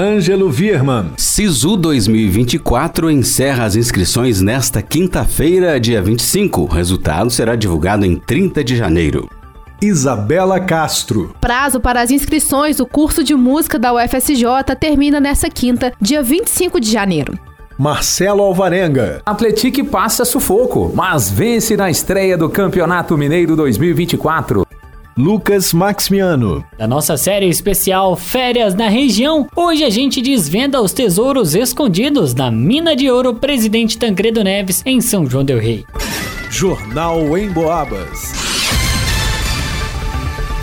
Ângelo Virman. Sisu 2024 encerra as inscrições nesta quinta-feira, dia 25. O resultado será divulgado em 30 de janeiro. Isabela Castro. Prazo para as inscrições do curso de música da UFSJ termina nesta quinta, dia 25 de janeiro. Marcelo Alvarenga. Atletique passa sufoco, mas vence na estreia do Campeonato Mineiro 2024. Lucas Maximiano. Da nossa série especial Férias na Região, hoje a gente desvenda os tesouros escondidos na Mina de Ouro Presidente Tancredo Neves, em São João Del Rei. Jornal em Boabas.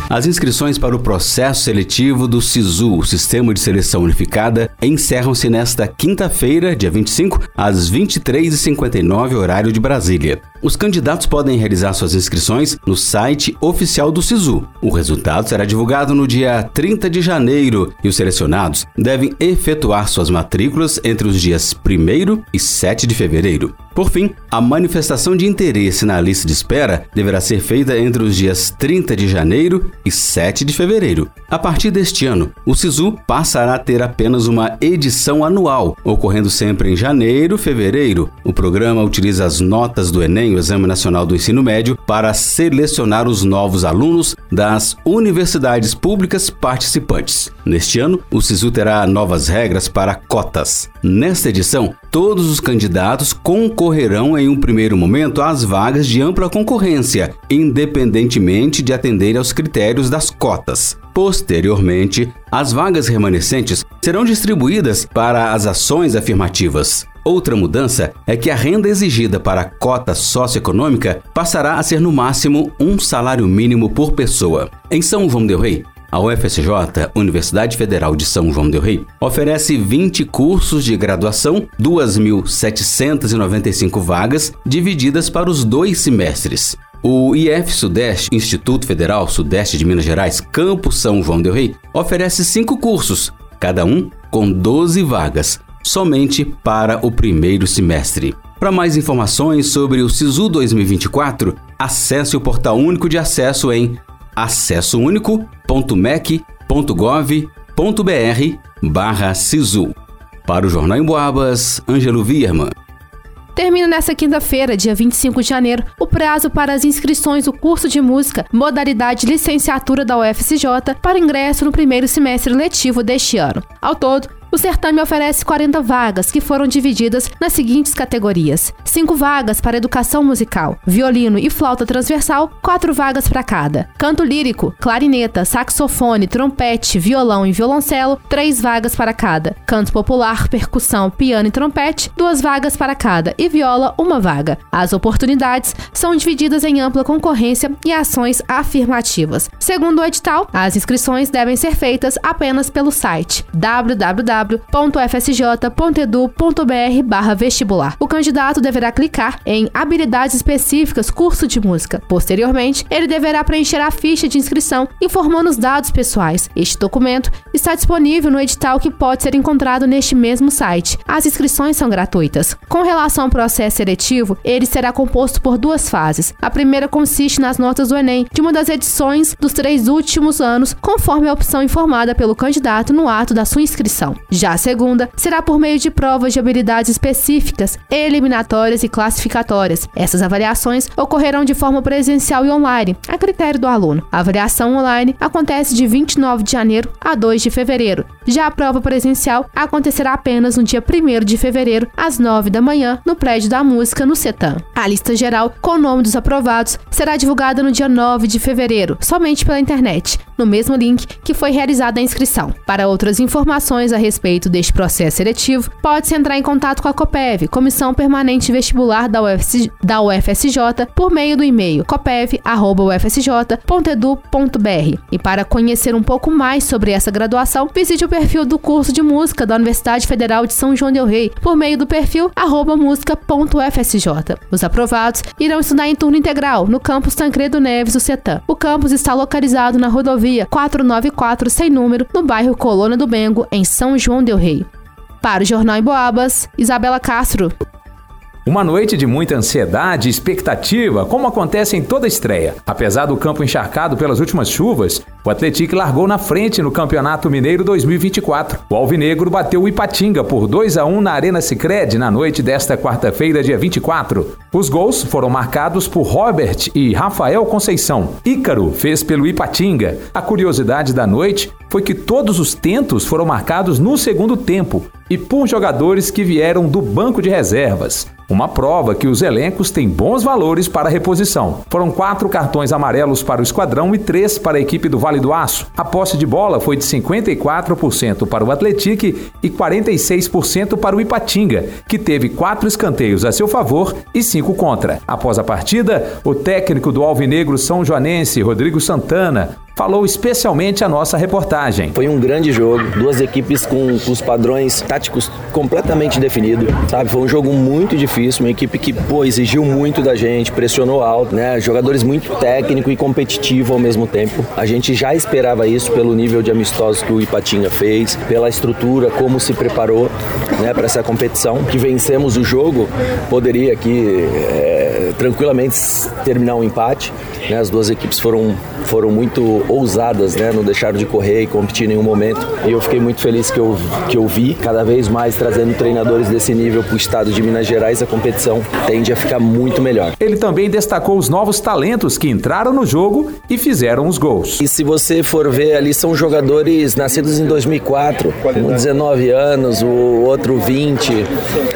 As inscrições para o processo seletivo do SISU, o Sistema de Seleção Unificada, encerram-se nesta quinta-feira, dia 25, às 23h59, horário de Brasília. Os candidatos podem realizar suas inscrições no site oficial do SISU. O resultado será divulgado no dia 30 de janeiro e os selecionados devem efetuar suas matrículas entre os dias 1 e 7 de fevereiro. Por fim, a manifestação de interesse na lista de espera deverá ser feita entre os dias 30 de janeiro e 7 de fevereiro. A partir deste ano, o SISU passará a ter apenas uma edição anual, ocorrendo sempre em janeiro, fevereiro. O programa utiliza as notas do Enem, o Exame Nacional do Ensino Médio, para selecionar os novos alunos das universidades públicas participantes. Neste ano, o SISU terá novas regras para cotas. Nesta edição, todos os candidatos concorrerão em um primeiro momento às vagas de ampla concorrência, independentemente de atender aos critérios das cotas. Posteriormente, as vagas remanescentes serão distribuídas para as ações afirmativas. Outra mudança é que a renda exigida para a cota socioeconômica passará a ser no máximo um salário mínimo por pessoa. Em São João del Rei, a UFSJ, Universidade Federal de São João del Rei, oferece 20 cursos de graduação, 2.795 vagas, divididas para os dois semestres. O IF Sudeste, Instituto Federal Sudeste de Minas Gerais, Campo São João del Rei, oferece cinco cursos, cada um com 12 vagas, somente para o primeiro semestre. Para mais informações sobre o SISU 2024, acesse o portal único de acesso em acessounico.mec.gov.br barra SISU. Para o Jornal em Boabas, Ângelo Vierman. Termina nesta quinta-feira, dia 25 de janeiro, o prazo para as inscrições do curso de música, modalidade licenciatura da UFSJ, para ingresso no primeiro semestre letivo deste ano. Ao todo, o certame oferece 40 vagas, que foram divididas nas seguintes categorias: 5 vagas para educação musical, violino e flauta transversal, 4 vagas para cada. Canto lírico, clarineta, saxofone, trompete, violão e violoncelo, 3 vagas para cada. Canto popular, percussão, piano e trompete, 2 vagas para cada. E viola, uma vaga. As oportunidades são divididas em ampla concorrência e ações afirmativas. Segundo o edital, as inscrições devem ser feitas apenas pelo site www www.fsj.edu.br vestibular. O candidato deverá clicar em habilidades específicas curso de música. Posteriormente, ele deverá preencher a ficha de inscrição informando os dados pessoais. Este documento está disponível no edital que pode ser encontrado neste mesmo site. As inscrições são gratuitas. Com relação ao processo seletivo, ele será composto por duas fases. A primeira consiste nas notas do Enem de uma das edições dos três últimos anos, conforme a opção informada pelo candidato no ato da sua inscrição. Já a segunda será por meio de provas de habilidades específicas, eliminatórias e classificatórias. Essas avaliações ocorrerão de forma presencial e online, a critério do aluno. A avaliação online acontece de 29 de janeiro a 2 de fevereiro. Já a prova presencial acontecerá apenas no dia 1 de fevereiro, às 9 da manhã, no prédio da música, no CETAM. A lista geral, com o nome dos aprovados, será divulgada no dia 9 de fevereiro, somente pela internet, no mesmo link que foi realizada a inscrição. Para outras informações a respeito respeito deste processo seletivo, pode-se entrar em contato com a COPEV, Comissão Permanente Vestibular da, UFSJ, da UFSJ, por meio do e-mail copev.ufsj.edu.br. E para conhecer um pouco mais sobre essa graduação, visite o perfil do curso de música da Universidade Federal de São João del Rei, por meio do perfil música.ufsj. Os aprovados irão estudar em turno integral no campus Tancredo Neves, o CETAM. O campus está localizado na rodovia 494 sem número, no bairro Colônia do Bengo, em São João del Rei. Para o Jornal em Boabas, Isabela Castro. Uma noite de muita ansiedade e expectativa, como acontece em toda estreia. Apesar do campo encharcado pelas últimas chuvas, o Atlético largou na frente no Campeonato Mineiro 2024. O Alvinegro bateu o Ipatinga por 2 a 1 na Arena Sicredi na noite desta quarta-feira, dia 24. Os gols foram marcados por Robert e Rafael Conceição. Ícaro fez pelo Ipatinga. A curiosidade da noite foi que todos os tentos foram marcados no segundo tempo e por jogadores que vieram do banco de reservas. Uma prova que os elencos têm bons valores para reposição. Foram quatro cartões amarelos para o esquadrão e três para a equipe do Vale do Aço. A posse de bola foi de 54% para o Atlético e 46% para o Ipatinga, que teve quatro escanteios a seu favor e cinco contra. Após a partida, o técnico do Alvinegro São Joanense, Rodrigo Santana, falou especialmente a nossa reportagem. Foi um grande jogo, duas equipes com, com os padrões táticos completamente definidos, sabe? Foi um jogo muito difícil, uma equipe que, pô, exigiu muito da gente, pressionou alto, né? Jogadores muito técnico e competitivo ao mesmo tempo. A gente já esperava isso pelo nível de amistosos que o Ipatinga fez, pela estrutura, como se preparou, né, para essa competição. Que vencemos o jogo, poderia aqui é, tranquilamente terminar um empate. Né? As duas equipes foram, foram muito ousadas, né? não deixaram de correr e competir em nenhum momento. E eu fiquei muito feliz que eu, que eu vi, cada vez mais trazendo treinadores desse nível para o estado de Minas Gerais, a competição tende a ficar muito melhor. Ele também destacou os novos talentos que entraram no jogo e fizeram os gols. E se você for ver ali, são jogadores nascidos em 2004, com 19 anos, o outro 20.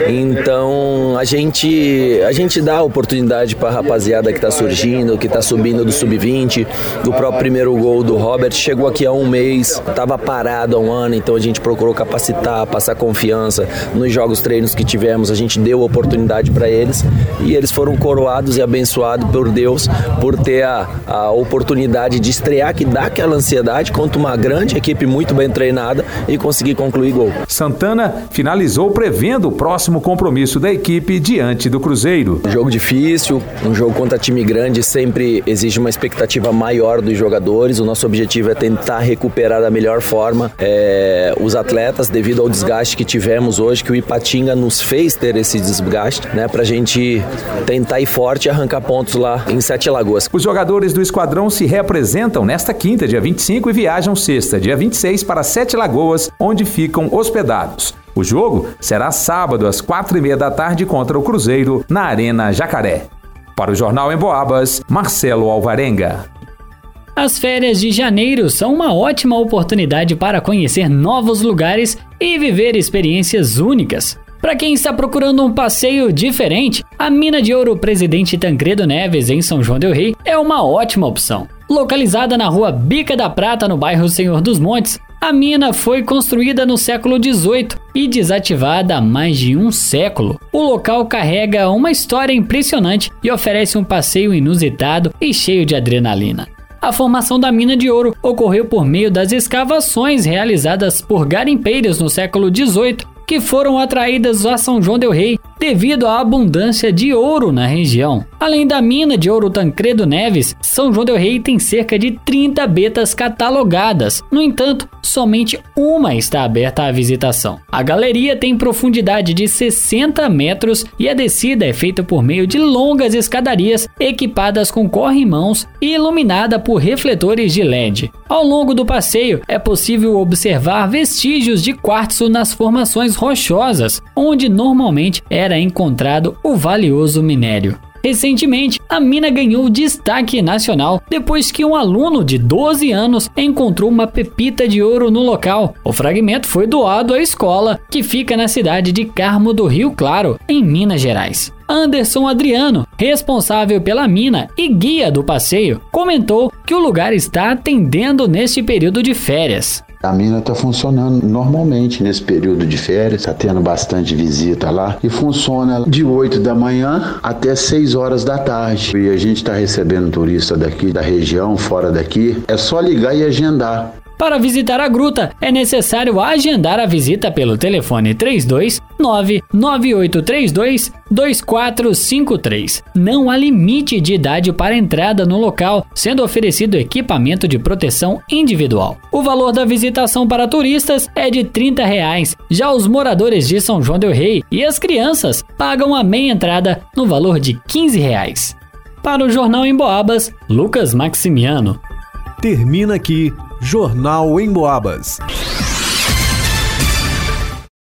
Então a gente, a gente dá oportunidade para a rapaziada que está surgindo, que está subindo do sub-20. O próprio primeiro gol do Robert chegou aqui há um mês, estava parado há um ano, então a gente procurou capacitar, passar confiança. Nos jogos treinos que tivemos, a gente deu oportunidade para eles e eles foram coroados e abençoados por Deus por ter a, a oportunidade de estrear, que dá aquela ansiedade contra uma grande equipe muito bem treinada e conseguir concluir gol. Santana finalizou prevendo o próximo compromisso da equipe diante do Cruzeiro. Jogo difícil, um jogo contra time grande sempre exige uma expectativa maior dos jogadores. O nosso objetivo é tentar recuperar da melhor forma é, os atletas devido ao desgaste que tivemos hoje, que o Ipatinga nos fez ter esse desgaste, né, para a gente tentar ir forte e arrancar pontos lá em Sete Lagoas. Os jogadores do esquadrão se reapresentam nesta quinta, dia 25, e viajam sexta, dia 26, para Sete Lagoas, onde ficam hospedados. O jogo será sábado às quatro e meia da tarde contra o Cruzeiro na Arena Jacaré. Para o Jornal em Boabas, Marcelo Alvarenga. As férias de janeiro são uma ótima oportunidade para conhecer novos lugares e viver experiências únicas. Para quem está procurando um passeio diferente, a Mina de Ouro Presidente Tancredo Neves, em São João Del Rei, é uma ótima opção. Localizada na rua Bica da Prata, no bairro Senhor dos Montes, a mina foi construída no século XVIII e desativada há mais de um século. O local carrega uma história impressionante e oferece um passeio inusitado e cheio de adrenalina. A formação da mina de ouro ocorreu por meio das escavações realizadas por garimpeiros no século XVIII que foram atraídas a São João del Rei devido à abundância de ouro na região. Além da mina de ouro Tancredo Neves, São João del Rei tem cerca de 30 betas catalogadas. No entanto, somente uma está aberta à visitação. A galeria tem profundidade de 60 metros e a descida é feita por meio de longas escadarias equipadas com corrimãos e iluminada por refletores de LED. Ao longo do passeio, é possível observar vestígios de quartzo nas formações rochosas, onde normalmente era encontrado o valioso minério. Recentemente, a mina ganhou destaque nacional depois que um aluno de 12 anos encontrou uma pepita de ouro no local. O fragmento foi doado à escola, que fica na cidade de Carmo do Rio Claro, em Minas Gerais. Anderson Adriano, responsável pela mina e guia do passeio, comentou que o lugar está atendendo neste período de férias. A mina está funcionando normalmente nesse período de férias, está tendo bastante visita lá e funciona de 8 da manhã até 6 horas da tarde. E a gente está recebendo turista daqui da região, fora daqui. É só ligar e agendar. Para visitar a gruta, é necessário agendar a visita pelo telefone 32 99832 2453. Não há limite de idade para entrada no local, sendo oferecido equipamento de proteção individual. O valor da visitação para turistas é de 30 reais. já os moradores de São João del Rei e as crianças pagam a meia entrada no valor de 15 reais. Para o Jornal em Boabas, Lucas Maximiano. Termina aqui Jornal em Boabas.